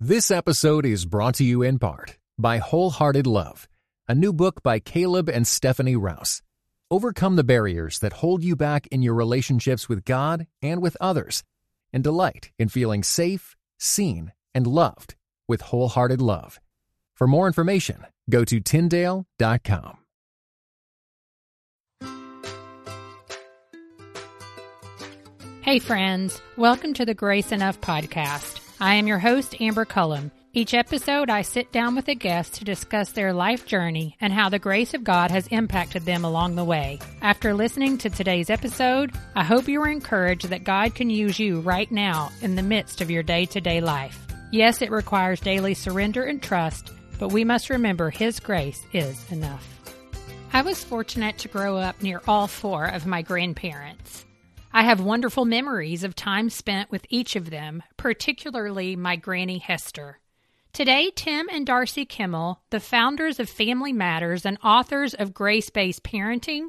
This episode is brought to you in part by Wholehearted Love, a new book by Caleb and Stephanie Rouse. Overcome the barriers that hold you back in your relationships with God and with others, and delight in feeling safe, seen, and loved with Wholehearted Love. For more information, go to Tyndale.com. Hey, friends. Welcome to the Grace Enough podcast. I am your host, Amber Cullum. Each episode, I sit down with a guest to discuss their life journey and how the grace of God has impacted them along the way. After listening to today's episode, I hope you are encouraged that God can use you right now in the midst of your day to day life. Yes, it requires daily surrender and trust, but we must remember His grace is enough. I was fortunate to grow up near all four of my grandparents. I have wonderful memories of time spent with each of them, particularly my Granny Hester. Today, Tim and Darcy Kimmel, the founders of Family Matters and authors of Grace Based Parenting,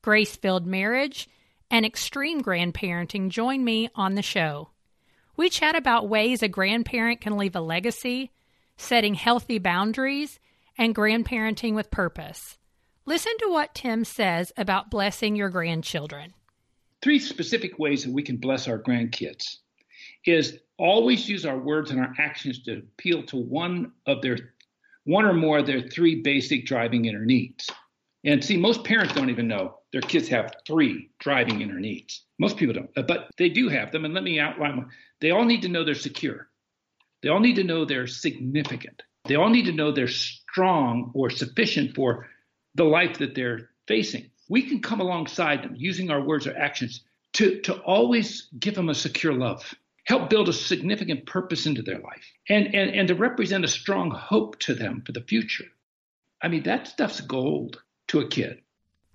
Grace Filled Marriage, and Extreme Grandparenting, join me on the show. We chat about ways a grandparent can leave a legacy, setting healthy boundaries, and grandparenting with purpose. Listen to what Tim says about blessing your grandchildren three specific ways that we can bless our grandkids is always use our words and our actions to appeal to one of their one or more of their three basic driving inner needs. And see, most parents don't even know their kids have three driving inner needs. Most people don't, uh, but they do have them. And let me outline them. They all need to know they're secure. They all need to know they're significant. They all need to know they're strong or sufficient for the life that they're facing we can come alongside them using our words or actions to, to always give them a secure love, help build a significant purpose into their life, and, and, and to represent a strong hope to them for the future. I mean, that stuff's gold to a kid.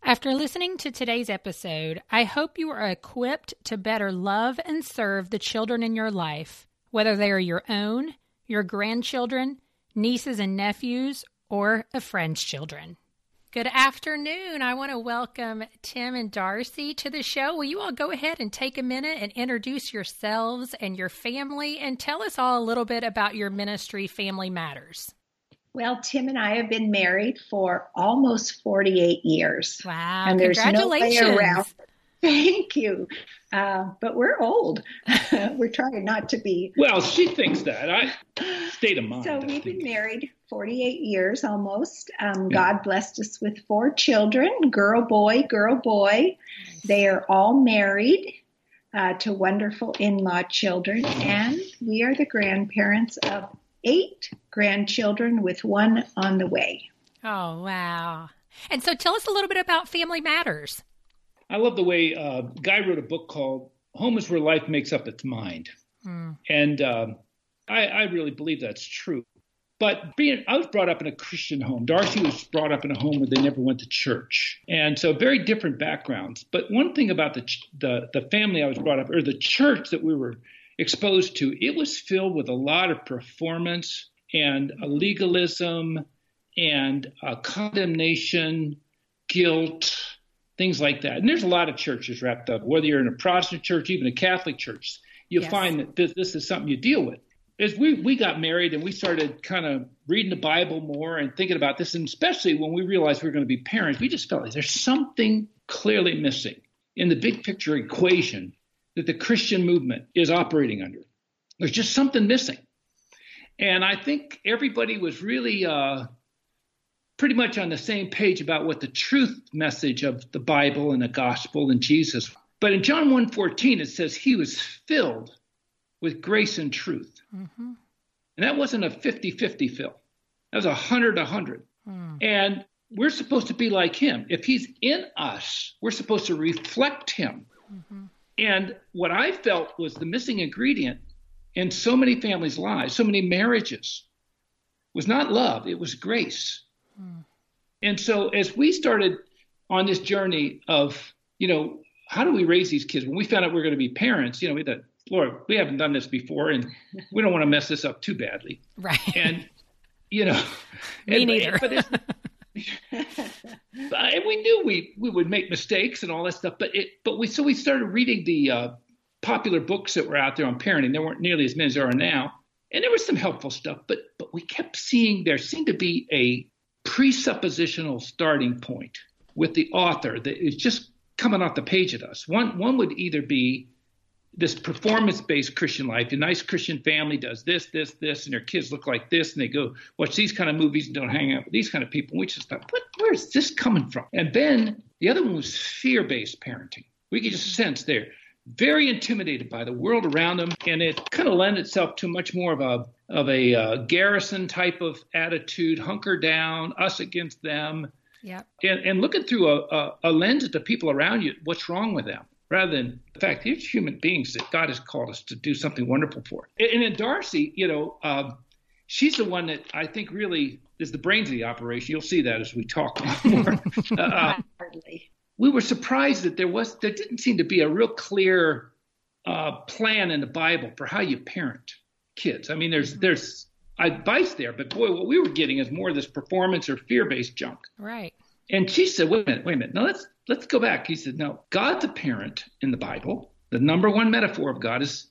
After listening to today's episode, I hope you are equipped to better love and serve the children in your life, whether they are your own, your grandchildren, nieces and nephews, or a friend's children. Good afternoon. I want to welcome Tim and Darcy to the show. Will you all go ahead and take a minute and introduce yourselves and your family and tell us all a little bit about your ministry, Family Matters? Well, Tim and I have been married for almost 48 years. Wow. And there's Congratulations. no way around. Thank you. Uh, but we're old. we're trying not to be. Well, she thinks that. I state of mind. So we've been married 48 years almost. Um, yeah. God blessed us with four children girl, boy, girl, boy. They are all married uh, to wonderful in law children, and we are the grandparents of eight grandchildren with one on the way. Oh, wow. And so tell us a little bit about Family Matters. I love the way uh, Guy wrote a book called Home is Where Life Makes Up Its Mind. Mm. And um, I, I really believe that's true. But being, I was brought up in a Christian home. Darcy was brought up in a home where they never went to church, and so very different backgrounds. But one thing about the the, the family I was brought up, or the church that we were exposed to, it was filled with a lot of performance and legalism and condemnation, guilt, things like that. And there's a lot of churches wrapped up. Whether you're in a Protestant church, even a Catholic church, you'll yes. find that this, this is something you deal with as we we got married and we started kind of reading the Bible more and thinking about this, and especially when we realized we were going to be parents, we just felt like there's something clearly missing in the big picture equation that the Christian movement is operating under. There's just something missing, and I think everybody was really uh, pretty much on the same page about what the truth message of the Bible and the gospel and Jesus. But in John 1:14 it says he was filled with grace and truth. Mm-hmm. And that wasn't a 50 50 fill, that was a 100 100. Mm. And we're supposed to be like him. If he's in us, we're supposed to reflect him. Mm-hmm. And what I felt was the missing ingredient in so many families' lives, so many marriages, was not love, it was grace. Mm. And so as we started on this journey of, you know, how do we raise these kids? When we found out we were going to be parents, you know, we thought, Lord, we haven't done this before, and we don't want to mess this up too badly. Right. And you know, me and, neither. But and we knew we we would make mistakes and all that stuff. But it but we so we started reading the uh, popular books that were out there on parenting. There weren't nearly as many as there are now. and there was some helpful stuff, but but we kept seeing there seemed to be a presuppositional starting point with the author that is just coming off the page at us. One one would either be this performance-based Christian life. A nice Christian family does this, this, this, and their kids look like this, and they go watch these kind of movies and don't hang out with these kind of people. We just thought, what, where is this coming from? And then the other one was fear-based parenting. We could just sense they're very intimidated by the world around them, and it kind of lent itself to much more of a of a uh, garrison type of attitude, hunker down, us against them. Yeah. And, and looking through a, a, a lens at the people around you, what's wrong with them? rather than the fact they're human beings that God has called us to do something wonderful for. And in Darcy, you know, uh, she's the one that I think really is the brains of the operation. You'll see that as we talk more. uh, we were surprised that there was there didn't seem to be a real clear uh, plan in the Bible for how you parent kids. I mean, there's mm-hmm. there's advice there, but boy, what we were getting is more of this performance or fear based junk. Right. And she said, wait a minute, wait a minute. Now let's let's go back. He said, no, God's a parent in the Bible. The number one metaphor of God is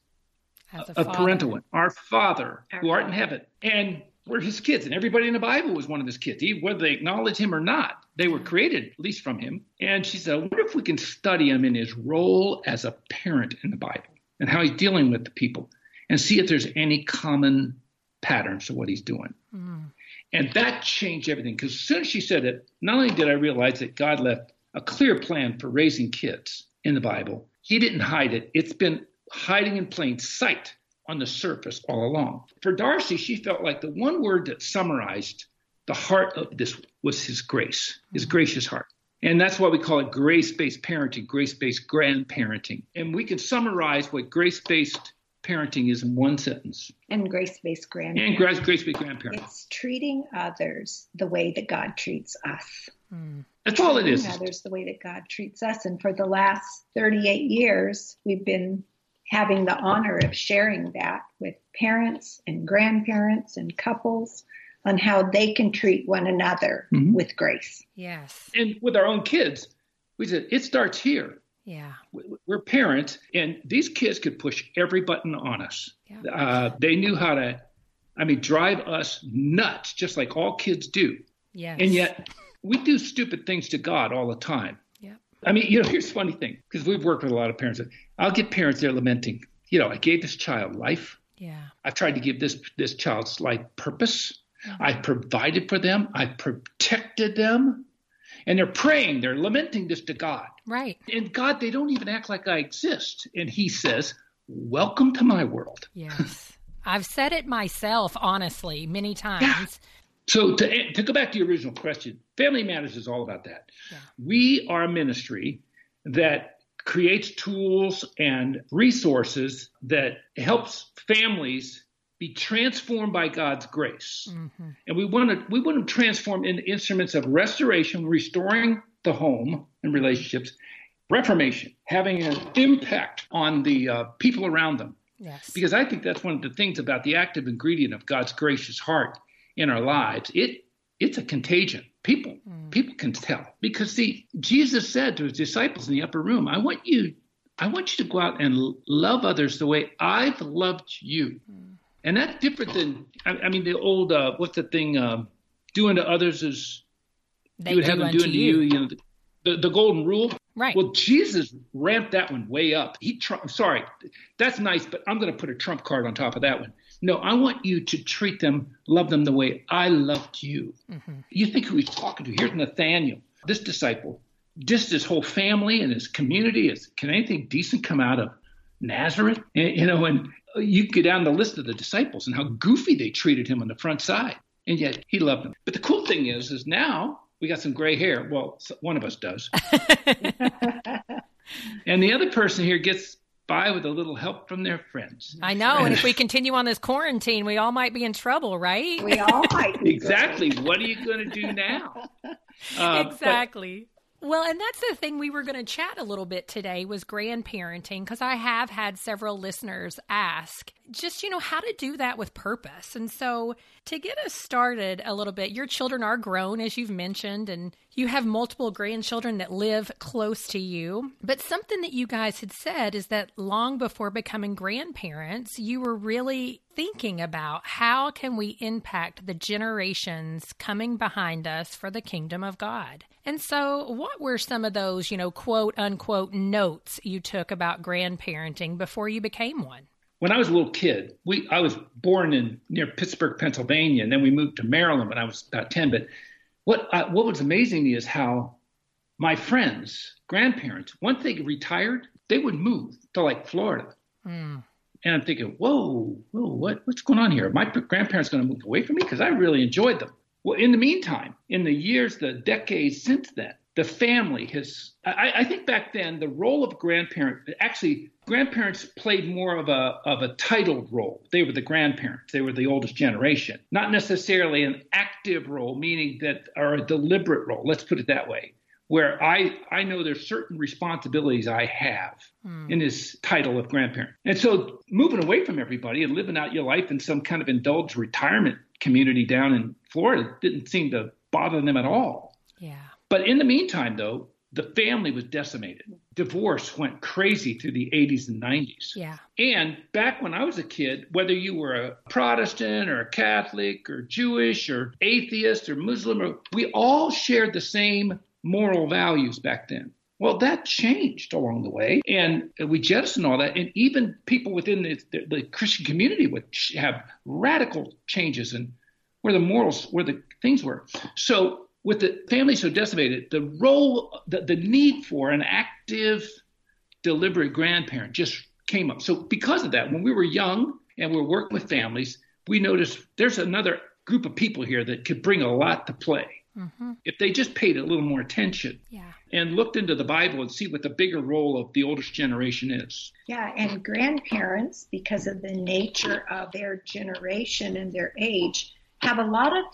a, a, parental one. Our Father Our who art in heaven. And we're his kids. And everybody in the Bible was one of his kids, whether they acknowledge him or not. They were created, at least from him. And she said, I wonder if we can study him in his role as a parent in the Bible and how he's dealing with the people and see if there's any common patterns to what he's doing. Mm. And that changed everything because as soon as she said it, not only did I realize that God left a clear plan for raising kids in the Bible, He didn't hide it. It's been hiding in plain sight on the surface all along. For Darcy, she felt like the one word that summarized the heart of this was His grace, His gracious heart. And that's why we call it grace based parenting, grace based grandparenting. And we can summarize what grace based parenting is in one sentence. And grace based grandparenting. And grace based grandparenting. It's treating others the way that God treats us. Mm. That's all it is. Others the way that God treats us. And for the last 38 years, we've been having the honor of sharing that with parents and grandparents and couples on how they can treat one another mm-hmm. with grace. Yes. And with our own kids, we said it starts here. Yeah. We're parents, and these kids could push every button on us. Yeah. Uh, they knew how to, I mean, drive us nuts, just like all kids do. Yes. And yet, we do stupid things to God all the time. I mean, you know, here's the funny thing, because we've worked with a lot of parents. I'll get parents there lamenting, you know, I gave this child life. Yeah. I've tried to give this this child's life purpose. Mm-hmm. I provided for them. I protected them. And they're praying, they're lamenting this to God. Right. And God, they don't even act like I exist. And He says, Welcome to my world. Yes. I've said it myself, honestly, many times. Yeah. So to, to go back to your original question, Family Matters is all about that. Yeah. We are a ministry that creates tools and resources that helps families be transformed by God's grace. Mm-hmm. And we want to we want to transform into instruments of restoration, restoring the home and relationships, reformation, having an impact on the uh, people around them. Yes. Because I think that's one of the things about the active ingredient of God's gracious heart in our lives. It it's a contagion. People mm. people can tell because see Jesus said to his disciples in the upper room, "I want you I want you to go out and love others the way I've loved you." Mm. And that's different than I, I mean the old uh, what's the thing um, doing to others is they you would have them doing to you. you know, the, the golden rule. Right. Well, Jesus ramped that one way up. He tr- sorry, that's nice, but I'm going to put a trump card on top of that one. No, I want you to treat them, love them the way I loved you. Mm-hmm. You think who he's talking to? Here's Nathaniel, this disciple, just his whole family and his community. Is can anything decent come out of Nazareth? And, you know, and you go down the list of the disciples and how goofy they treated him on the front side, and yet he loved them. But the cool thing is, is now we got some gray hair. Well, one of us does. and the other person here gets by with a little help from their friends. I know. And if we continue on this quarantine, we all might be in trouble, right? We all might. exactly. What are you going to do now? Uh, exactly. But, well, and that's the thing we were going to chat a little bit today was grandparenting because I have had several listeners ask, just, you know, how to do that with purpose. And so, to get us started a little bit, your children are grown, as you've mentioned, and you have multiple grandchildren that live close to you. But something that you guys had said is that long before becoming grandparents, you were really thinking about how can we impact the generations coming behind us for the kingdom of God. And so, what were some of those, you know, quote unquote notes you took about grandparenting before you became one? when I was a little kid, we I was born in near Pittsburgh, Pennsylvania, and then we moved to Maryland when I was about ten. But what I, what was amazing to me is how my friends, grandparents, once they retired, they would move to like Florida. Mm. And I'm thinking, whoa, whoa, what what's going on here? My grandparents going to move away from me because I really enjoyed them. Well, in the meantime, in the years, the decades since then, the family has I, I, think back then the role of grandparent actually grandparents played more of a of a titled role. They were the grandparents. They were the oldest generation. Not necessarily an active role meaning that or a deliberate role. Let's put it that way. Where i i know there's certain responsibilities i have mm. in this title of grandparent. And so moving away from everybody and living out your life in some kind of indulged retirement community down in florida didn't seem to bother them at all. Yeah but in the meantime, though, the family was decimated. Divorce went crazy through the 80s and 90s. Yeah. And back when I was a kid, whether you were a Protestant or a Catholic or Jewish or atheist or Muslim, or, we all shared the same moral values back then. Well, that changed along the way, and we jettisoned all that. And even people within the, the, the Christian community would have radical changes in where the morals, where the things were. So with the family so decimated, the role, the, the need for an active, deliberate grandparent just came up. So because of that, when we were young and we were working with families, we noticed there's another group of people here that could bring a lot to play. Mm-hmm. If they just paid a little more attention yeah. and looked into the Bible and see what the bigger role of the oldest generation is. Yeah, and grandparents, because of the nature of their generation and their age, have a lot of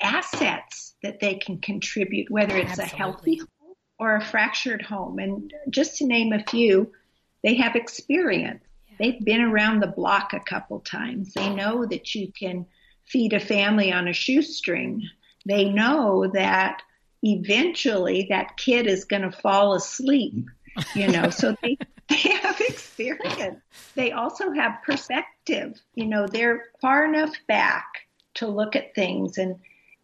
assets that they can contribute, whether it's Absolutely. a healthy home or a fractured home. And just to name a few, they have experience. Yeah. They've been around the block a couple times. They know that you can feed a family on a shoestring. They know that eventually that kid is going to fall asleep, you know, so they, they have experience. They also have perspective. You know, they're far enough back to look at things and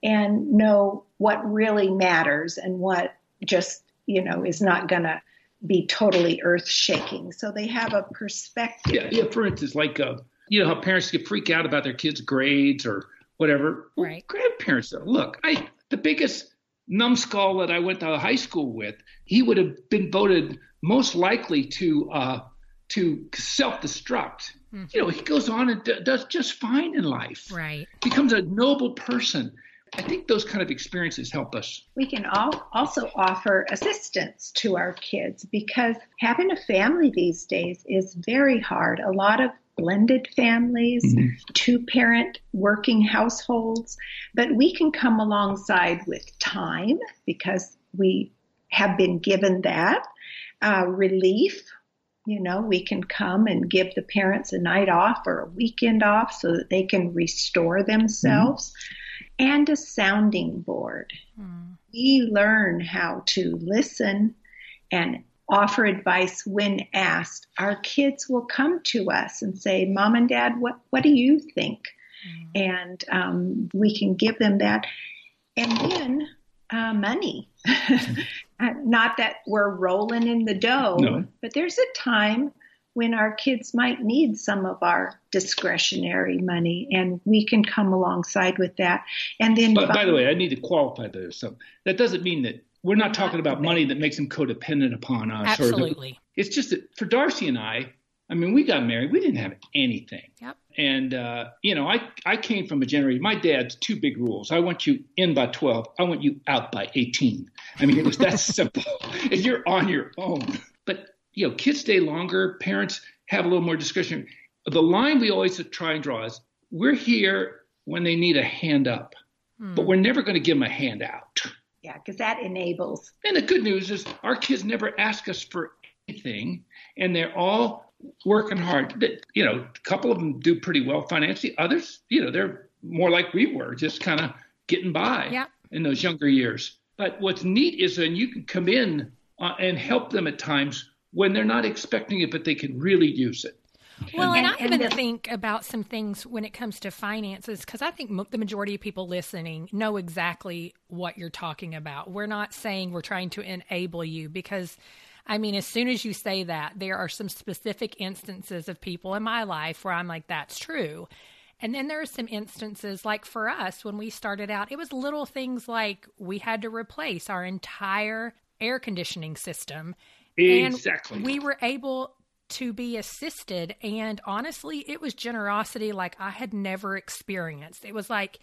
and know what really matters and what just, you know, is not going to be totally earth shaking. So they have a perspective. Yeah, yeah for instance, like, uh, you know, how parents get freak out about their kids' grades or whatever. Right. grandparents, though, look, I the biggest numbskull that I went to high school with, he would have been voted most likely to uh, to self-destruct. Mm-hmm. You know, he goes on and d- does just fine in life. Right. Becomes a noble person. I think those kind of experiences help us. We can all also offer assistance to our kids because having a family these days is very hard. A lot of blended families, mm-hmm. two parent working households, but we can come alongside with time because we have been given that uh, relief. You know, we can come and give the parents a night off or a weekend off so that they can restore themselves. Mm-hmm and a sounding board. Mm. We learn how to listen and offer advice when asked. Our kids will come to us and say, Mom and Dad, what, what do you think? Mm. And um, we can give them that. And then uh, money. Not that we're rolling in the dough, no. but there's a time when our kids might need some of our discretionary money and we can come alongside with that and then but, by the way i need to qualify this so that doesn't mean that we're not talking about money that makes them codependent upon us absolutely it's just that for darcy and i i mean we got married we didn't have anything yep and uh, you know, I I came from a generation. My dad's two big rules. I want you in by twelve. I want you out by eighteen. I mean, it was that simple. and you're on your own. You know, kids stay longer, parents have a little more discretion. The line we always try and draw is we're here when they need a hand up, hmm. but we're never going to give them a handout. Yeah, because that enables. And the good news is our kids never ask us for anything, and they're all working hard. You know, a couple of them do pretty well financially. Others, you know, they're more like we were, just kind of getting by yeah. in those younger years. But what's neat is when you can come in uh, and help them at times when they're not expecting it, but they can really use it. Well, and, and I even and the, think about some things when it comes to finances because I think mo- the majority of people listening know exactly what you're talking about. We're not saying we're trying to enable you because I mean, as soon as you say that, there are some specific instances of people in my life where I'm like, that's true. And then there are some instances, like for us, when we started out, it was little things like we had to replace our entire air conditioning system. Exactly. And we were able to be assisted. And honestly, it was generosity like I had never experienced. It was like,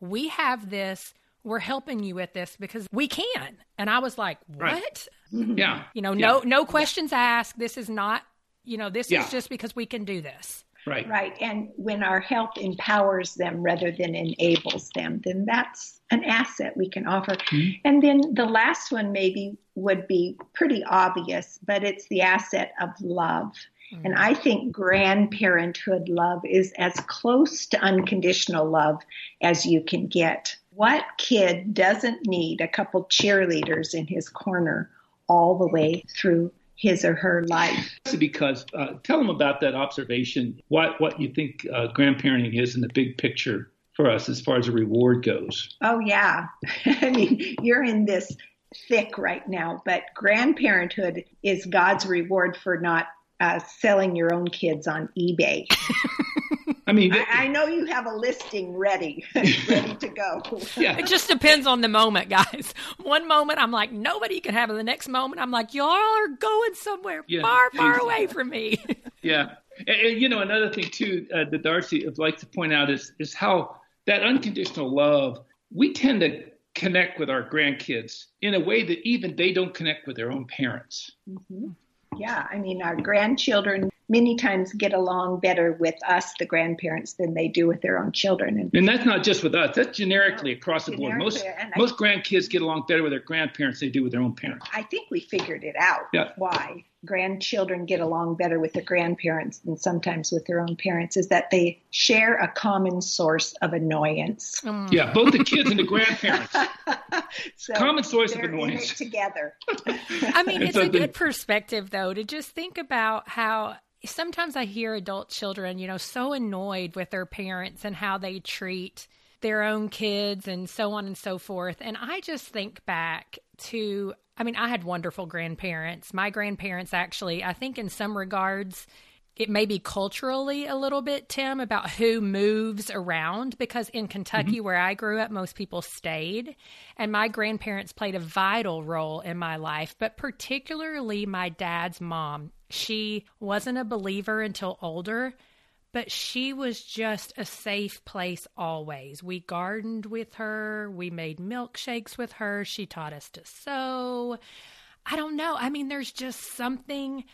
we have this, we're helping you with this because we can. And I was like, what? Right. Yeah. You know, no, yeah. no questions asked. This is not, you know, this yeah. is just because we can do this. Right. Right. And when our help empowers them rather than enables them, then that's an asset we can offer. Mm-hmm. And then the last one maybe would be pretty obvious, but it's the asset of love. Mm-hmm. And I think grandparenthood love is as close to unconditional love as you can get. What kid doesn't need a couple cheerleaders in his corner all the way through his or her life. Because uh, tell them about that observation, what what you think uh, grandparenting is in the big picture for us as far as a reward goes. Oh yeah, I mean you're in this thick right now, but grandparenthood is God's reward for not uh, selling your own kids on eBay. I mean, I, I, know you have a listing ready, ready to go. Yeah. It just depends on the moment, guys. One moment I'm like, nobody can have it. The next moment I'm like, y'all are going somewhere yeah, far, far exactly. away from me. yeah. And, and, you know, another thing too uh, that Darcy would like to point out is is how that unconditional love we tend to connect with our grandkids in a way that even they don't connect with their own parents. Mm-hmm. Yeah, I mean, our grandchildren many times get along better with us, the grandparents, than they do with their own children. And, and that's not just with us. That's generically across the board. Most most grandkids get along better with their grandparents than they do with their own parents. I think we figured it out. Yeah. Why grandchildren get along better with their grandparents than sometimes with their own parents is that they share a common source of annoyance. Mm. Yeah, both the kids and the grandparents. so common source of annoyance together. I mean, it's a good perspective though to just think about how sometimes I hear adult children, you know, so annoyed with their parents and how they treat their own kids and so on and so forth. And I just think back to, I mean, I had wonderful grandparents. My grandparents actually, I think in some regards, it may be culturally a little bit, Tim, about who moves around because in Kentucky, mm-hmm. where I grew up, most people stayed. And my grandparents played a vital role in my life, but particularly my dad's mom. She wasn't a believer until older, but she was just a safe place always. We gardened with her, we made milkshakes with her, she taught us to sew. I don't know. I mean, there's just something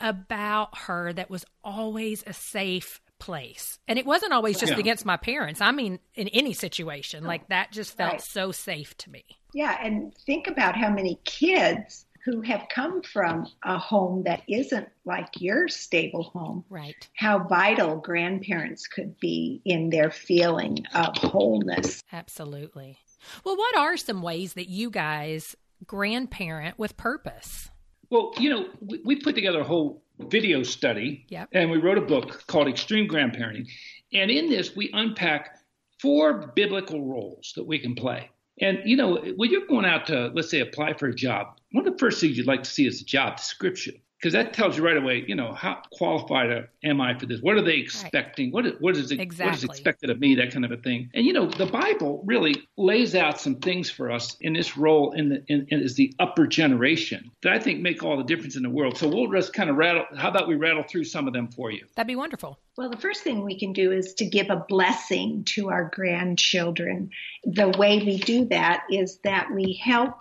about her that was always a safe place. And it wasn't always just yeah. against my parents. I mean, in any situation, like that just felt right. so safe to me. Yeah. And think about how many kids who have come from a home that isn't like your stable home. Right. How vital grandparents could be in their feeling of wholeness. Absolutely. Well, what are some ways that you guys grandparent with purpose? Well, you know, we, we put together a whole video study yep. and we wrote a book called Extreme Grandparenting. And in this, we unpack four biblical roles that we can play. And, you know, when you're going out to, let's say, apply for a job, one of the first things you'd like to see is a job description because that tells you right away, you know, how qualified am I for this? What are they expecting? Right. What, what, is it, exactly. what is expected of me? That kind of a thing. And, you know, the Bible really lays out some things for us in this role in the, in, in, is the upper generation that I think make all the difference in the world. So we'll just kind of rattle, how about we rattle through some of them for you? That'd be wonderful. Well, the first thing we can do is to give a blessing to our grandchildren. The way we do that is that we help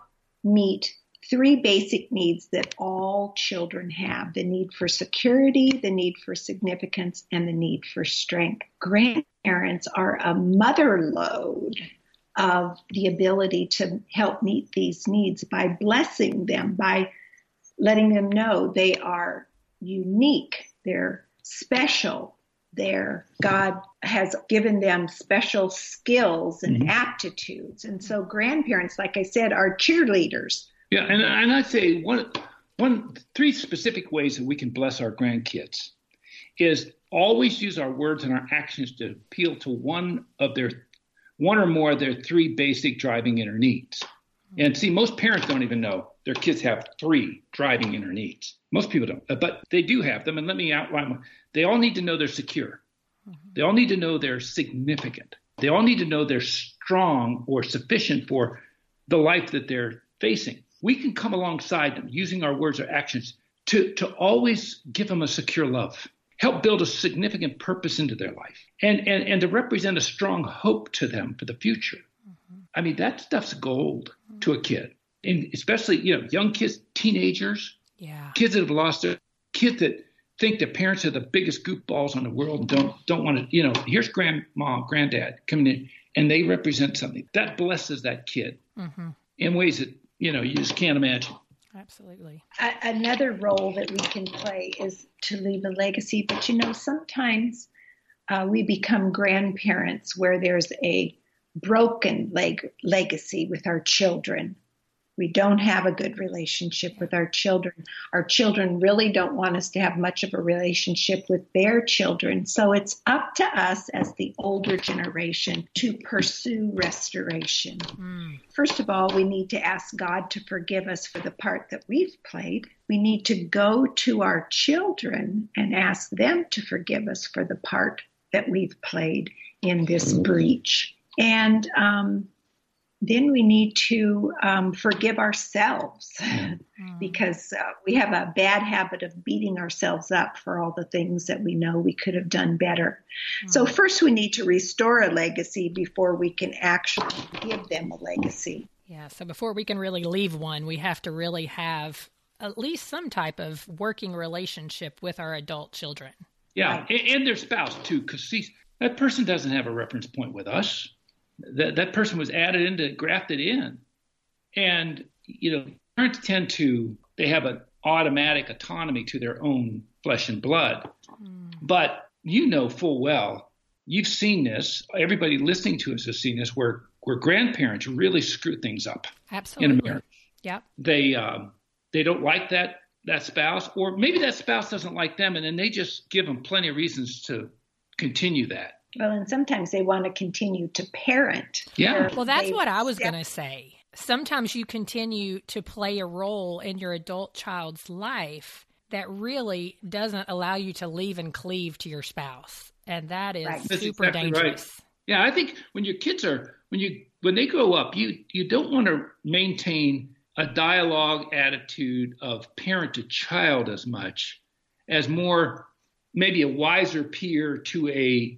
meet three basic needs that all children have the need for security, the need for significance, and the need for strength. Grandparents are a mother lode of the ability to help meet these needs by blessing them, by letting them know they are unique They're special. They're, God has given them special skills and mm-hmm. aptitudes. And so grandparents, like I said, are cheerleaders. Yeah, and, and I'd say one, one, three specific ways that we can bless our grandkids is always use our words and our actions to appeal to one of their, one or more of their three basic driving inner needs. And see, most parents don't even know their kids have three driving inner needs. Most people don't, uh, but they do have them. And let me outline them. They all need to know they're secure. Mm-hmm. They all need to know they're significant. They all need to know they're strong or sufficient for the life that they're facing. We can come alongside them using our words or actions to, to always give them a secure love, help build a significant purpose into their life, and, and, and to represent a strong hope to them for the future. Mm-hmm. I mean, that stuff's gold to a kid, and especially you know young kids, teenagers, yeah, kids that have lost their kids that think their parents are the biggest goofballs on the world and don't don't want to you know here's grandma granddad coming in and they represent something that blesses that kid mm-hmm. in ways that you know you just can't imagine absolutely another role that we can play is to leave a legacy but you know sometimes uh, we become grandparents where there's a broken leg- legacy with our children. We don't have a good relationship with our children. Our children really don't want us to have much of a relationship with their children. So it's up to us as the older generation to pursue restoration. Mm. First of all, we need to ask God to forgive us for the part that we've played. We need to go to our children and ask them to forgive us for the part that we've played in this breach. And um, then we need to um, forgive ourselves mm. because uh, we have a bad habit of beating ourselves up for all the things that we know we could have done better. Mm. So, first, we need to restore a legacy before we can actually give them a legacy. Yeah, so before we can really leave one, we have to really have at least some type of working relationship with our adult children. Yeah, right. and, and their spouse too, because that person doesn't have a reference point with us that that person was added into grafted in. And you know parents tend to they have an automatic autonomy to their own flesh and blood. Mm. but you know full well you've seen this everybody listening to us has seen this where where grandparents really screw things up absolutely in a marriage yeah they um, they don't like that that spouse or maybe that spouse doesn't like them and then they just give them plenty of reasons to continue that well, and sometimes they want to continue to parent. Yeah. Well, that's what I was going to say. Sometimes you continue to play a role in your adult child's life that really doesn't allow you to leave and cleave to your spouse. And that is right. super exactly dangerous. Right. Yeah, I think when your kids are when you when they grow up, you you don't want to maintain a dialogue attitude of parent to child as much as more maybe a wiser peer to a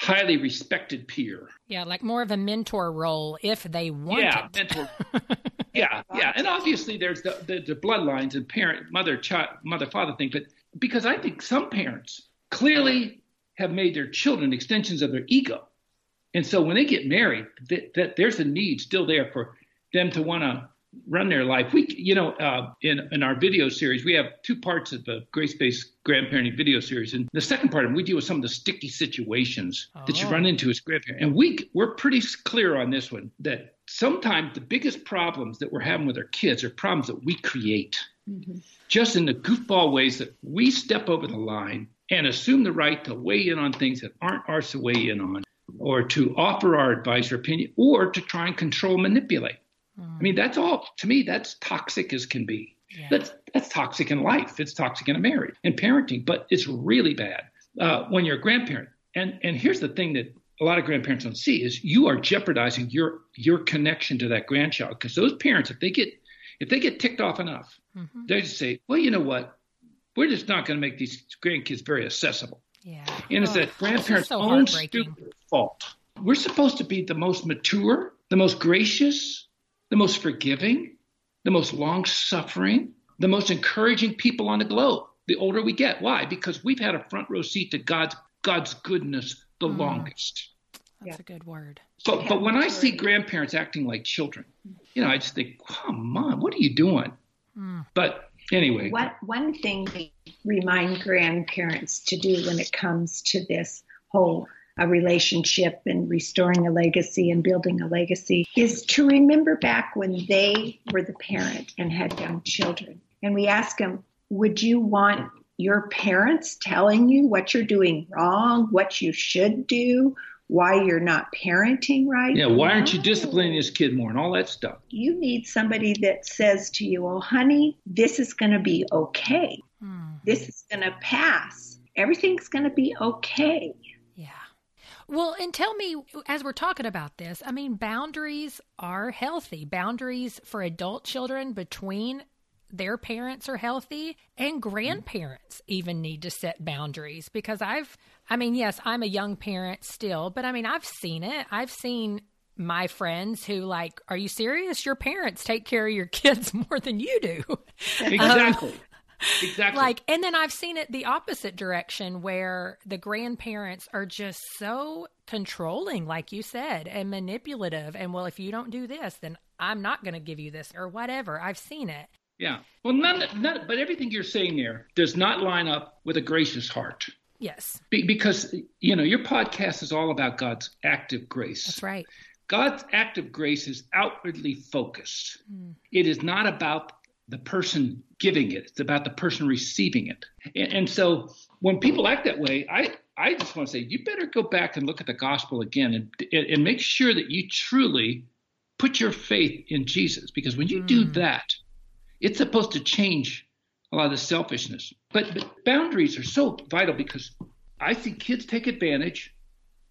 highly respected peer. Yeah, like more of a mentor role if they want yeah, it. Mentor. yeah, yeah, and obviously there's the, the, the bloodlines and parent, mother, child, mother, father thing, but because I think some parents clearly have made their children extensions of their ego, and so when they get married, that, that there's a need still there for them to want to run their life. We, you know, uh, in in our video series, we have two parts of the grace-based grandparenting video series, and the second part of it, we deal with some of the sticky situations oh. that you run into as grandparents. And we we're pretty clear on this one that sometimes the biggest problems that we're having with our kids are problems that we create, mm-hmm. just in the goofball ways that we step over the line and assume the right to weigh in on things that aren't ours to weigh in on, or to offer our advice or opinion, or to try and control, manipulate. Mm. I mean, that's all to me. That's toxic as can be. Yeah. That's that's toxic in life. It's toxic in a marriage and parenting, but it's really bad uh, when you're a grandparent. And and here's the thing that a lot of grandparents don't see is you are jeopardizing your your connection to that grandchild because those parents, if they get if they get ticked off enough, mm-hmm. they just say, well, you know what, we're just not going to make these grandkids very accessible. Yeah. And it's oh, that grandparents' so own stupid fault. We're supposed to be the most mature, the most gracious, the most forgiving, the most long suffering, the most encouraging people on the globe. The older we get. Why? Because we've had a front row seat to God's God's goodness the mm. longest. That's yeah. a good word. But but when I see grandparents acting like children, you know, I just think, come on, what are you doing? Mm. But Anyway, what one thing we remind grandparents to do when it comes to this whole a relationship and restoring a legacy and building a legacy is to remember back when they were the parent and had young children. And we ask them, would you want your parents telling you what you're doing wrong, what you should do, why you're not parenting right. Yeah, why aren't you disciplining this kid more and all that stuff? You need somebody that says to you, oh, honey, this is going to be okay. Mm-hmm. This is going to pass. Everything's going to be okay. Well, and tell me, as we're talking about this, I mean, boundaries are healthy. Boundaries for adult children between their parents are healthy and grandparents even need to set boundaries because I've I mean yes I'm a young parent still but I mean I've seen it. I've seen my friends who like are you serious? Your parents take care of your kids more than you do. Exactly. Um, exactly like and then I've seen it the opposite direction where the grandparents are just so controlling like you said and manipulative and well if you don't do this then I'm not going to give you this or whatever I've seen it yeah. Well, none, none, but everything you're saying there does not line up with a gracious heart. Yes. Be, because, you know, your podcast is all about God's active grace. That's right. God's active grace is outwardly focused. Mm. It is not about the person giving it, it's about the person receiving it. And, and so when people act that way, I, I just want to say, you better go back and look at the gospel again and, and make sure that you truly put your faith in Jesus. Because when you mm. do that, it's supposed to change a lot of the selfishness. But, but boundaries are so vital because I see kids take advantage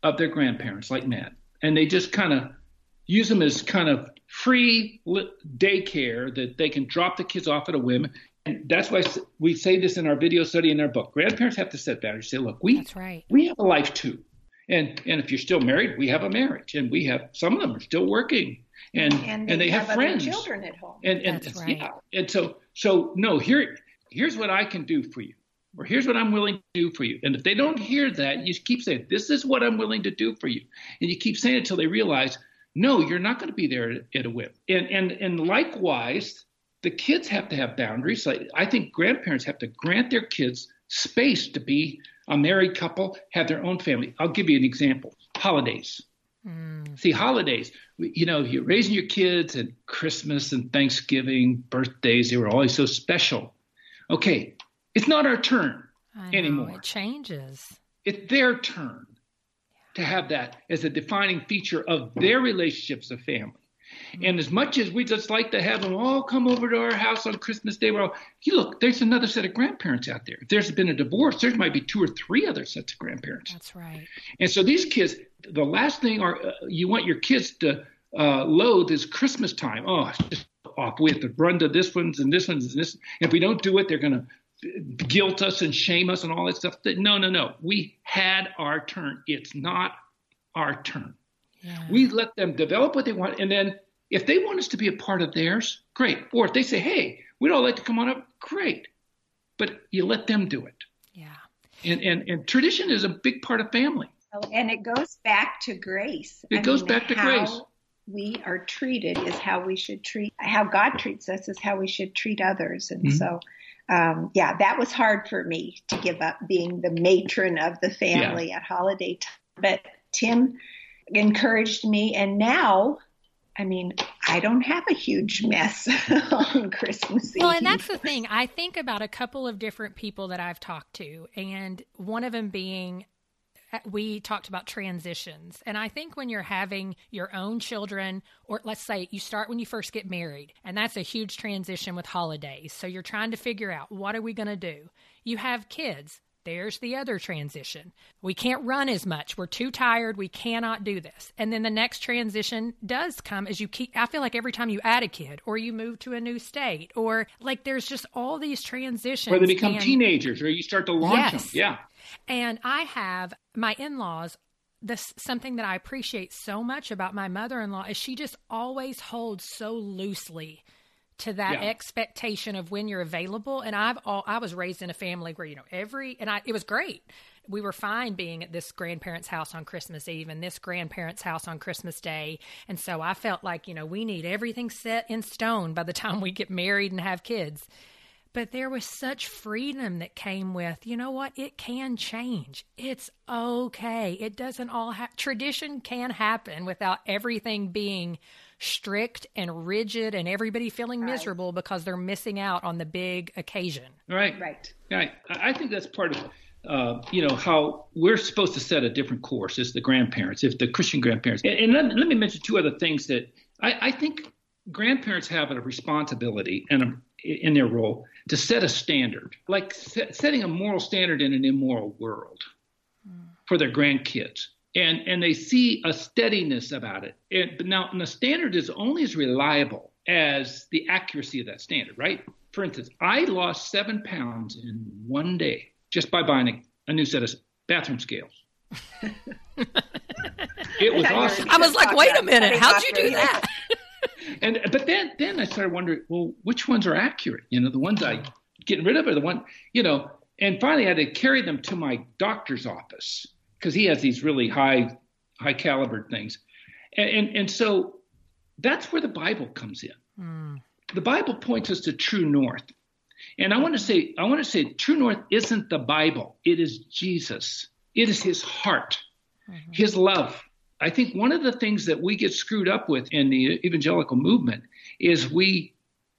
of their grandparents like mad, and they just kind of use them as kind of free daycare that they can drop the kids off at a whim. And that's why we say this in our video study in our book. Grandparents have to set boundaries. Say, look, we that's right. we have a life too, and and if you're still married, we have a marriage, and we have some of them are still working and and they, and they have, have friends, children at home. And and That's right. yeah, and so so no, here here's what I can do for you, or here's what I'm willing to do for you. And if they don't hear that, you keep saying, "This is what I'm willing to do for you," and you keep saying it until they realize, no, you're not going to be there at a whip. And and and likewise, the kids have to have boundaries. Like I think grandparents have to grant their kids space to be a married couple, have their own family. I'll give you an example: holidays. Mm. See, holidays, you know, you're raising your kids and Christmas and Thanksgiving, birthdays, they were always so special. Okay, it's not our turn know, anymore. It changes. It's their turn to have that as a defining feature of their relationships of family. And as much as we just like to have them all come over to our house on Christmas Day, well, you look, there's another set of grandparents out there. If there's been a divorce, there might be two or three other sets of grandparents. That's right. And so these kids, the last thing are uh, you want your kids to uh, loathe is Christmas time. Oh, it's just off. We have to run to this one's and this one's and this. If we don't do it, they're going to guilt us and shame us and all that stuff. No, no, no. We had our turn. It's not our turn. Yeah. We let them develop what they want, and then if they want us to be a part of theirs, great. Or if they say, hey, we'd all like to come on up, great. But you let them do it. Yeah. And, and, and tradition is a big part of family. And it goes back to grace. It I goes mean, back to grace. We are treated is how we should treat, how God treats us is how we should treat others. And mm-hmm. so, um, yeah, that was hard for me to give up being the matron of the family yeah. at holiday time. But Tim encouraged me, and now I mean, I don't have a huge mess on Christmas Eve. Well, and that's the thing. I think about a couple of different people that I've talked to, and one of them being we talked about transitions. And I think when you're having your own children, or let's say you start when you first get married, and that's a huge transition with holidays. So you're trying to figure out what are we going to do? You have kids. There's the other transition. We can't run as much. We're too tired. We cannot do this. And then the next transition does come as you keep, I feel like every time you add a kid or you move to a new state or like there's just all these transitions. Where they become and, teenagers or you start to launch yes. them. Yeah. And I have my in laws this something that I appreciate so much about my mother-in-law is she just always holds so loosely to that yeah. expectation of when you're available. And I've all I was raised in a family where you know every and I it was great. We were fine being at this grandparents' house on Christmas Eve and this grandparents' house on Christmas Day. And so I felt like you know we need everything set in stone by the time we get married and have kids. but there was such freedom that came with, you know what? It can change. It's okay. It doesn't all have tradition can happen without everything being strict and rigid and everybody feeling right. miserable because they're missing out on the big occasion. Right. Right. Right. I think that's part of uh, you know how we're supposed to set a different course as the grandparents, if the Christian grandparents. And, and let, let, me mention two other things that I, I think grandparents have a responsibility and a, in their role to set a standard, like set, setting a moral standard in an immoral world mm. for their grandkids. And, and they see a steadiness about it. And, but now, and the standard is only as reliable as the accuracy of that standard, right? For instance, I lost seven pounds in one day just by buying a, a new set of bathroom scales. it was awesome. I was like, wait a minute, how'd you do that? and but then then I started wondering, well, which ones are accurate? You know, the ones I getting rid of are the one, you know. And finally, I had to carry them to my doctor's office because he has these really high high caliber things, and, and and, so that's where the Bible comes in. Mm. The Bible points us to true north, and I want to say I want to say true north isn't the Bible; it is Jesus. It is His heart, mm-hmm. His love, I think one of the things that we get screwed up with in the evangelical movement is we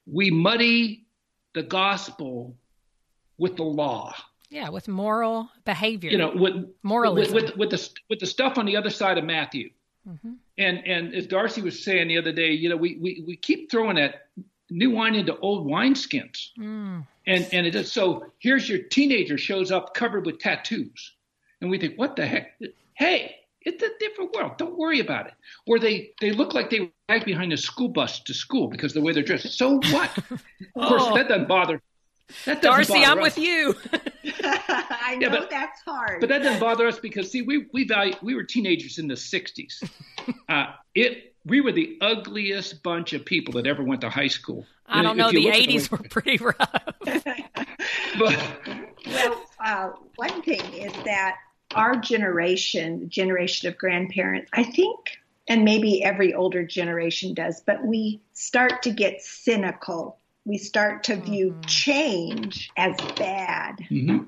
we muddy the gospel with the law. Yeah, with moral behavior. You know, with moralism. With, with, with the with the stuff on the other side of Matthew. Mm-hmm. And and as Darcy was saying the other day, you know, we we, we keep throwing that new wine into old wineskins. Mm. And and it is so here's your teenager shows up covered with tattoos. And we think, what the heck? Hey, it's a different world. Don't worry about it. Or they, they look like they lag behind a school bus to school because the way they're dressed. So what? of course, oh. that doesn't bother. That doesn't Darcy, I'm us. with you. I know yeah, but, that's hard. But that doesn't bother us because see, we we value we were teenagers in the '60s. Uh, it we were the ugliest bunch of people that ever went to high school. I don't know. The '80s were pretty rough. but well, uh, one thing is that our generation, generation of grandparents, I think, and maybe every older generation does, but we start to get cynical. We start to view mm-hmm. change as bad. Mm-hmm.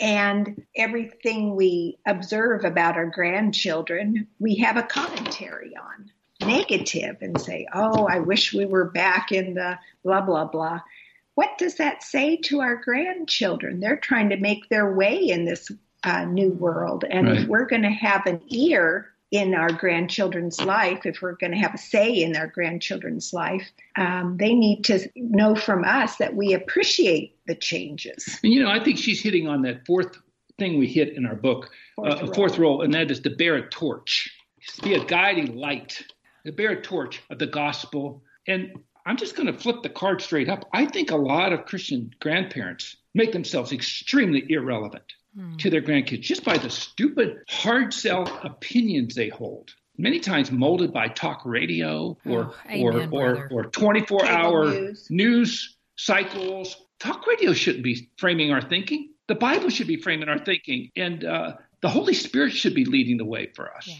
And everything we observe about our grandchildren, we have a commentary on negative and say, oh, I wish we were back in the blah, blah, blah. What does that say to our grandchildren? They're trying to make their way in this uh, new world. And right. if we're going to have an ear in our grandchildren's life, if we're going to have a say in their grandchildren's life, um, they need to know from us that we appreciate the changes. And you know, I think she's hitting on that fourth thing we hit in our book, fourth, uh, role. fourth role, and that is to bear a torch, to be a guiding light, to bear a torch of the gospel. And I'm just going to flip the card straight up. I think a lot of Christian grandparents make themselves extremely irrelevant mm. to their grandkids just by the stupid hard sell opinions they hold. Many times molded by talk radio or oh, amen, or, or, or 24 hour news. news cycles. Talk radio shouldn't be framing our thinking. The Bible should be framing our thinking, and uh, the Holy Spirit should be leading the way for us. Yeah.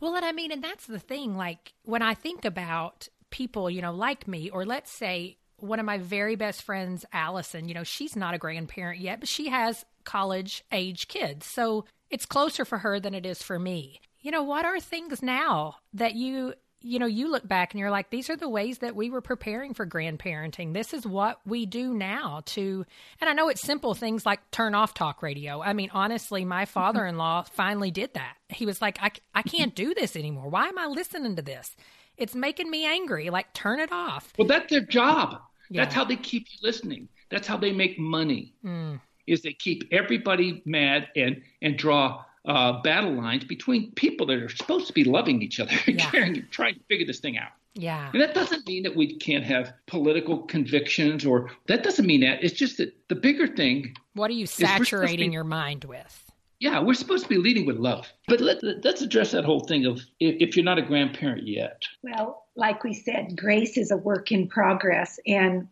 Well, and I mean, and that's the thing. Like when I think about people, you know, like me, or let's say one of my very best friends, Allison, you know, she's not a grandparent yet, but she has college age kids. So it's closer for her than it is for me. You know, what are things now that you you know, you look back and you're like, these are the ways that we were preparing for grandparenting. This is what we do now to, and I know it's simple things like turn off talk radio. I mean, honestly, my father in law finally did that. He was like, I, I can't do this anymore. Why am I listening to this? It's making me angry. Like, turn it off. Well, that's their job. Yeah. That's how they keep you listening. That's how they make money. Mm. Is they keep everybody mad and and draw uh, battle lines between people that are supposed to be loving each other and yeah. caring, trying to figure this thing out. Yeah. And that doesn't mean that we can't have political convictions or that doesn't mean that. It's just that the bigger thing. What are you saturating be, your mind with? Yeah, we're supposed to be leading with love. But let, us address that whole thing of if, if you're not a grandparent yet. Well, like we said, grace is a work in progress, and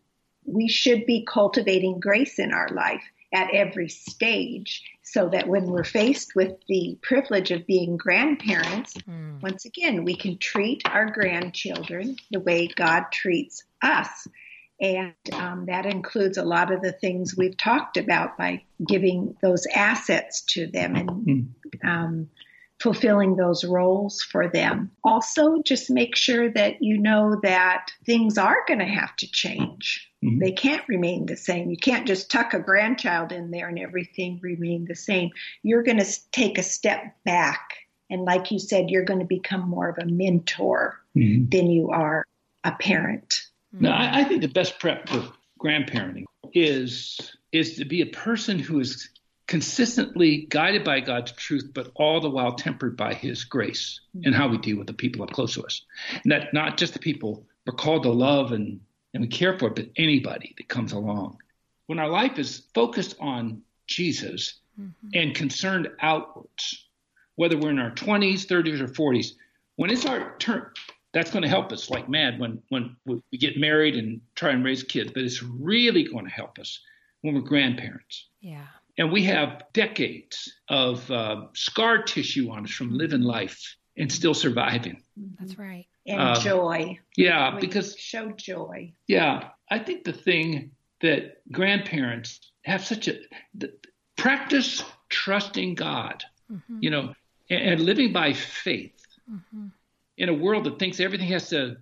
we should be cultivating grace in our life at every stage so that when we're faced with the privilege of being grandparents, mm. once again, we can treat our grandchildren the way God treats us. And um, that includes a lot of the things we've talked about by giving those assets to them and mm-hmm. um, fulfilling those roles for them. Also, just make sure that you know that things are going to have to change. Mm-hmm. They can't remain the same. You can't just tuck a grandchild in there and everything remain the same. You're going to take a step back. And like you said, you're going to become more of a mentor mm-hmm. than you are a parent. No, I, I think the best prep for grandparenting is is to be a person who is consistently guided by God's truth, but all the while tempered by His grace and how we deal with the people up close to us. And that not just the people we're called to love and, and we care for, but anybody that comes along. When our life is focused on Jesus mm-hmm. and concerned outwards, whether we're in our 20s, 30s, or 40s, when it's our turn, that's going to help us like mad when, when we get married and try and raise kids. But it's really going to help us when we're grandparents. Yeah. And we have decades of uh, scar tissue on us from living life and still surviving. That's right. And uh, joy. Yeah, we because show joy. Yeah, I think the thing that grandparents have such a the, practice trusting God, mm-hmm. you know, and, and, living by faith mm-hmm. in a world that thinks everything has to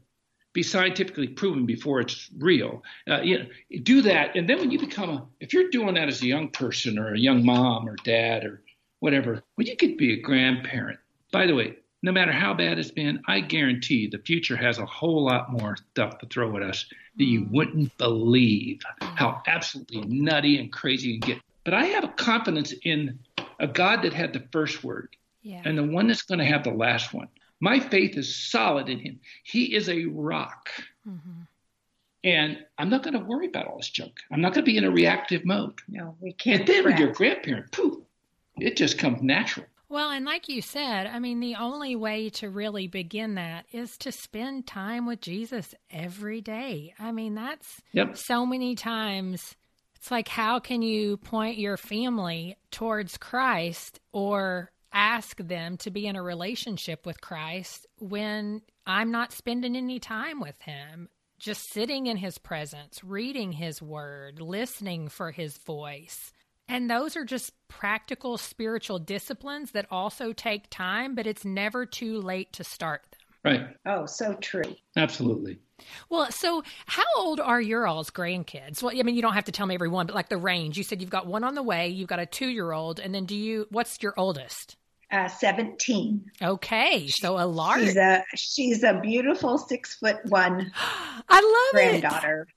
be scientifically proven before it's real. Uh, you know, do that, and then when you become a, if you're doing that as a young person or a young mom or dad or whatever, when you could be a grandparent. By the way, no matter how bad it's been, I guarantee the future has a whole lot more stuff to throw at us that you wouldn't believe how absolutely nutty and crazy you get. But I have a confidence in a God that had the first word yeah. and the one that's going to have the last one. My faith is solid in him. He is a rock. Mm-hmm. And I'm not going to worry about all this junk. I'm not going to be in a reactive mode. No, we can't. And then with your grandparent, poof, it just comes natural. Well, and like you said, I mean, the only way to really begin that is to spend time with Jesus every day. I mean, that's yep. so many times. It's like, how can you point your family towards Christ or ask them to be in a relationship with Christ when I'm not spending any time with Him, just sitting in His presence, reading His Word, listening for His voice. And those are just practical spiritual disciplines that also take time, but it's never too late to start them. Right. Oh, so true. Absolutely. Well, so how old are your all's grandkids? Well, I mean, you don't have to tell me every one, but like the range. You said you've got one on the way, you've got a two year old, and then do you, what's your oldest? Uh, 17. Okay, so a large. She's a she's a beautiful six foot one. I love granddaughter.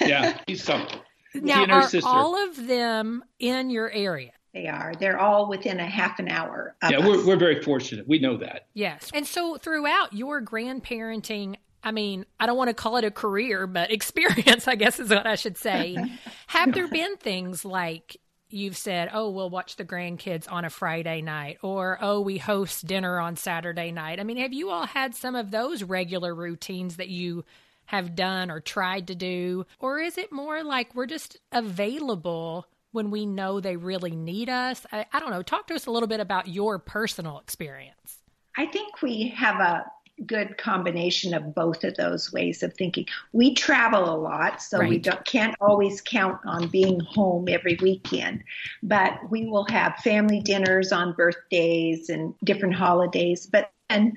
It. yeah, he's something. Now, are sister. all of them in your area? They are. They're all within a half an hour. yeah, we're we're very fortunate. We know that. Yes, and so throughout your grandparenting I mean, I don't want to call it a career, but experience, I guess is what I should say. Have there been things like you've said, oh, we'll watch the grandkids on a Friday night, or oh, we host dinner on Saturday night. I mean, have you all had some of those regular routines that you have done or tried to do? Or is it more like we're just available when we know they really need us? I, I don't know. Talk to us a little bit about your personal experience. I think we have a good combination of both of those ways of thinking. We travel a lot, so right. we can't always count on being home every weekend, but we will have family dinners on birthdays and different holidays. But and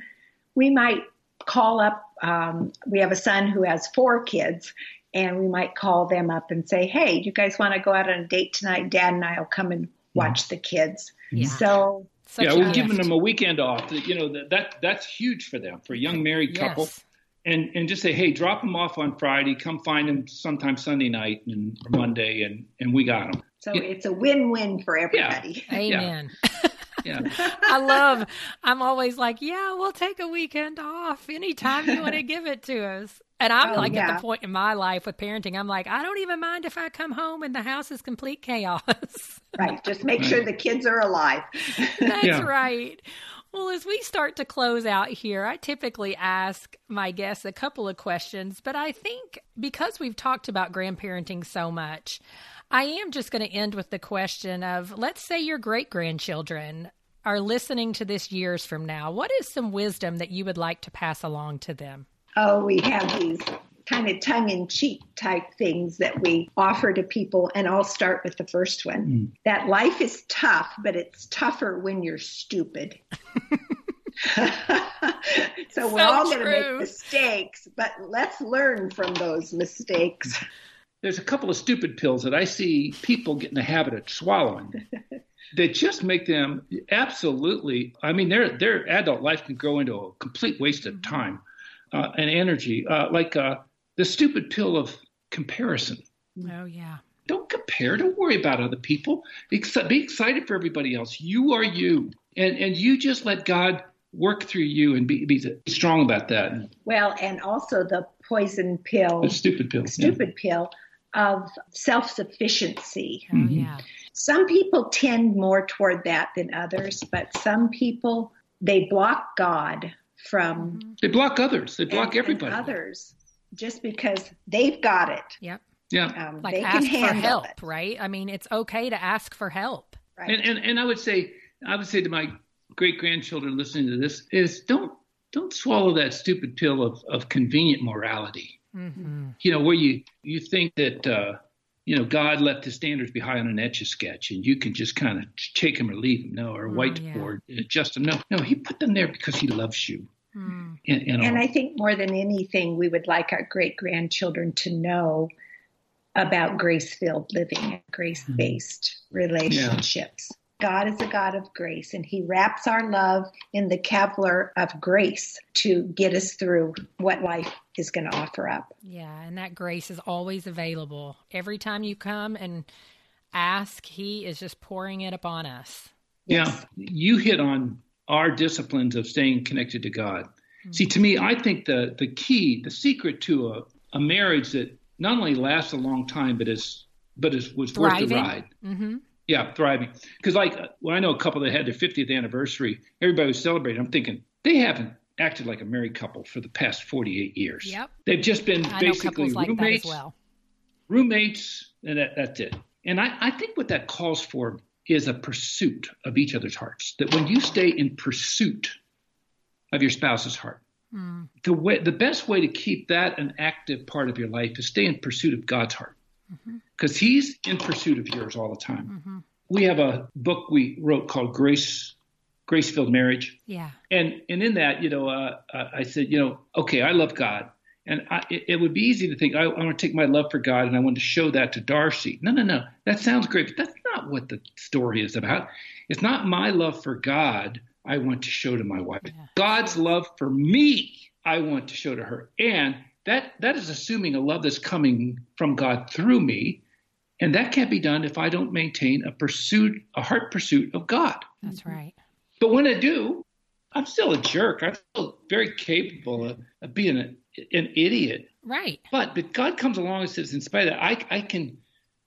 we might call up. Um, we have a son who has four kids, and we might call them up and say, "Hey, you guys want to go out on a date tonight? Dad and I will come and watch the kids." Yeah. So such yeah, we're giving them a weekend off. You know that, that that's huge for them for a young married couple. Yes. And and just say, hey, drop them off on Friday. Come find them sometime Sunday night and or Monday, and and we got them. So it's a win-win for everybody. Yeah. Amen. Yeah. I love. I'm always like, yeah, we'll take a weekend off anytime you want to give it to us. And I'm oh, like yeah. at the point in my life with parenting, I'm like, I don't even mind if I come home and the house is complete chaos. right. Just make sure the kids are alive. That's yeah. right. Well, as we start to close out here, I typically ask my guests a couple of questions, but I think because we've talked about grandparenting so much, I am just going to end with the question of let's say your great grandchildren are listening to this years from now. What is some wisdom that you would like to pass along to them? Oh, we have these kind of tongue in cheek type things that we offer to people. And I'll start with the first one mm. that life is tough, but it's tougher when you're stupid. so we're all going to make mistakes, but let's learn from those mistakes. There's a couple of stupid pills that I see people get in the habit of swallowing that just make them absolutely. I mean, their their adult life can go into a complete waste of mm-hmm. time uh, and energy. Uh, like uh, the stupid pill of comparison. Oh yeah. Don't compare. Don't worry about other people. Be, be excited for everybody else. You are you, and and you just let God work through you and be, be strong about that. Well, and also the poison pill, the stupid pill, stupid yeah. pill of self sufficiency. Oh, yeah. Some people tend more toward that than others, but some people they block God from. They block others. They block and, everybody. And others just because they've got it. Yep. Yeah. Um, like ask for help, it. right? I mean, it's okay to ask for help. Right. And, and and I would say I would say to my great grandchildren listening to this is don't don't swallow that stupid pill of, of convenient morality. Mm-hmm. You know, where you you think that uh, you know God left the standards behind on an etch a sketch, and you can just kind of take them or leave them, no, or oh, whiteboard yeah. adjust them. No, no, he put them there because he loves you. Mm. And, and, and I think more than anything, we would like our great grandchildren to know about grace filled living, grace based mm-hmm. relationships. God is a God of grace, and He wraps our love in the Kevlar of grace to get us through what life is going to offer up. Yeah, and that grace is always available. Every time you come and ask, He is just pouring it upon us. Yeah, you hit on our disciplines of staying connected to God. Mm-hmm. See, to me, I think the the key, the secret to a, a marriage that not only lasts a long time, but is but is was Thriving. worth the ride. Mm-hmm yeah, thriving. Because like when I know a couple that had their 50th anniversary, everybody was celebrating. I'm thinking they haven't acted like a married couple for the past 48 years. Yep. They've just been I basically like roommates. well. Roommates, and that, that's it. And I, I think what that calls for is a pursuit of each other's hearts. That when you stay in pursuit of your spouse's heart, mm. the way the best way to keep that an active part of your life is stay in pursuit of God's heart because mm-hmm. he's in pursuit of yours all the time. Mm-hmm. We have a book we wrote called Grace Grace Filled Marriage. Yeah. And and in that, you know, uh, I said, you know, okay, I love God, and I, it, it, would be easy to think I, I want to take my love for God and I want to show that to Darcy. No, no, no, that sounds great, but that's not what the story is about. It's not my love for God I want to show to my wife. Yeah. God's love for me I want to show to her, and that that is assuming a love that's coming from God through me, and that can't be done if I don't maintain a pursuit, a heart pursuit of God. That's right. But when I do, I'm still a jerk. I'm still very capable of, of being a, an idiot. Right. But but God comes along and says, in spite of that, I I can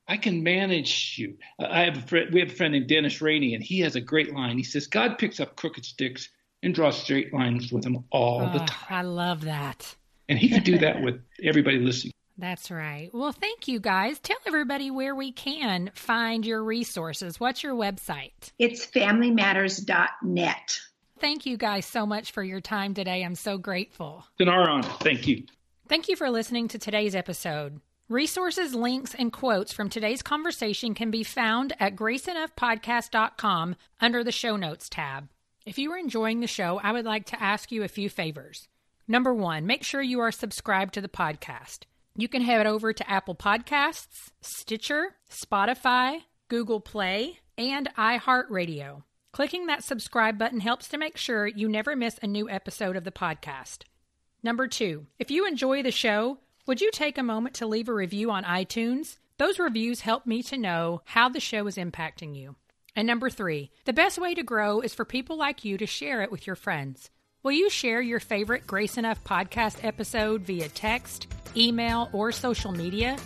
I can manage you. I have a friend, we have a friend named Dennis Rainey, and he has a great line. He says, God picks up crooked sticks and draws straight lines with them all oh, the time. I love that. And he could do that with everybody listening. That's right. Well, thank you guys. Tell everybody where we can find your resources. What's your website? It's familymatters.net. Thank you guys so much for your time today. I'm so grateful. It's an our honor. Thank you. Thank you for listening to today's episode. Resources, links, and quotes from today's conversation can be found at graceenoughpodcast.com under the show notes tab. If you are enjoying the show, I would like to ask you a few favors. Number one, make sure you are subscribed to the podcast. You can head over to Apple Podcasts, Stitcher, Spotify, Google Play, and iHeartRadio. Clicking that subscribe button helps to make sure you never miss a new episode of the podcast. Number two, if you enjoy the show, would you take a moment to leave a review on iTunes? Those reviews help me to know how the show is impacting you. And number three, the best way to grow is for people like you to share it with your friends. Will you share your favorite Grace Enough podcast episode via text, email, or social media?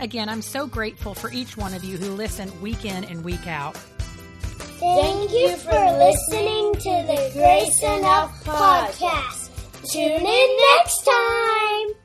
Again, I'm so grateful for each one of you who listen week in and week out. Thank you for listening to the Grace Enough podcast. Tune in next time.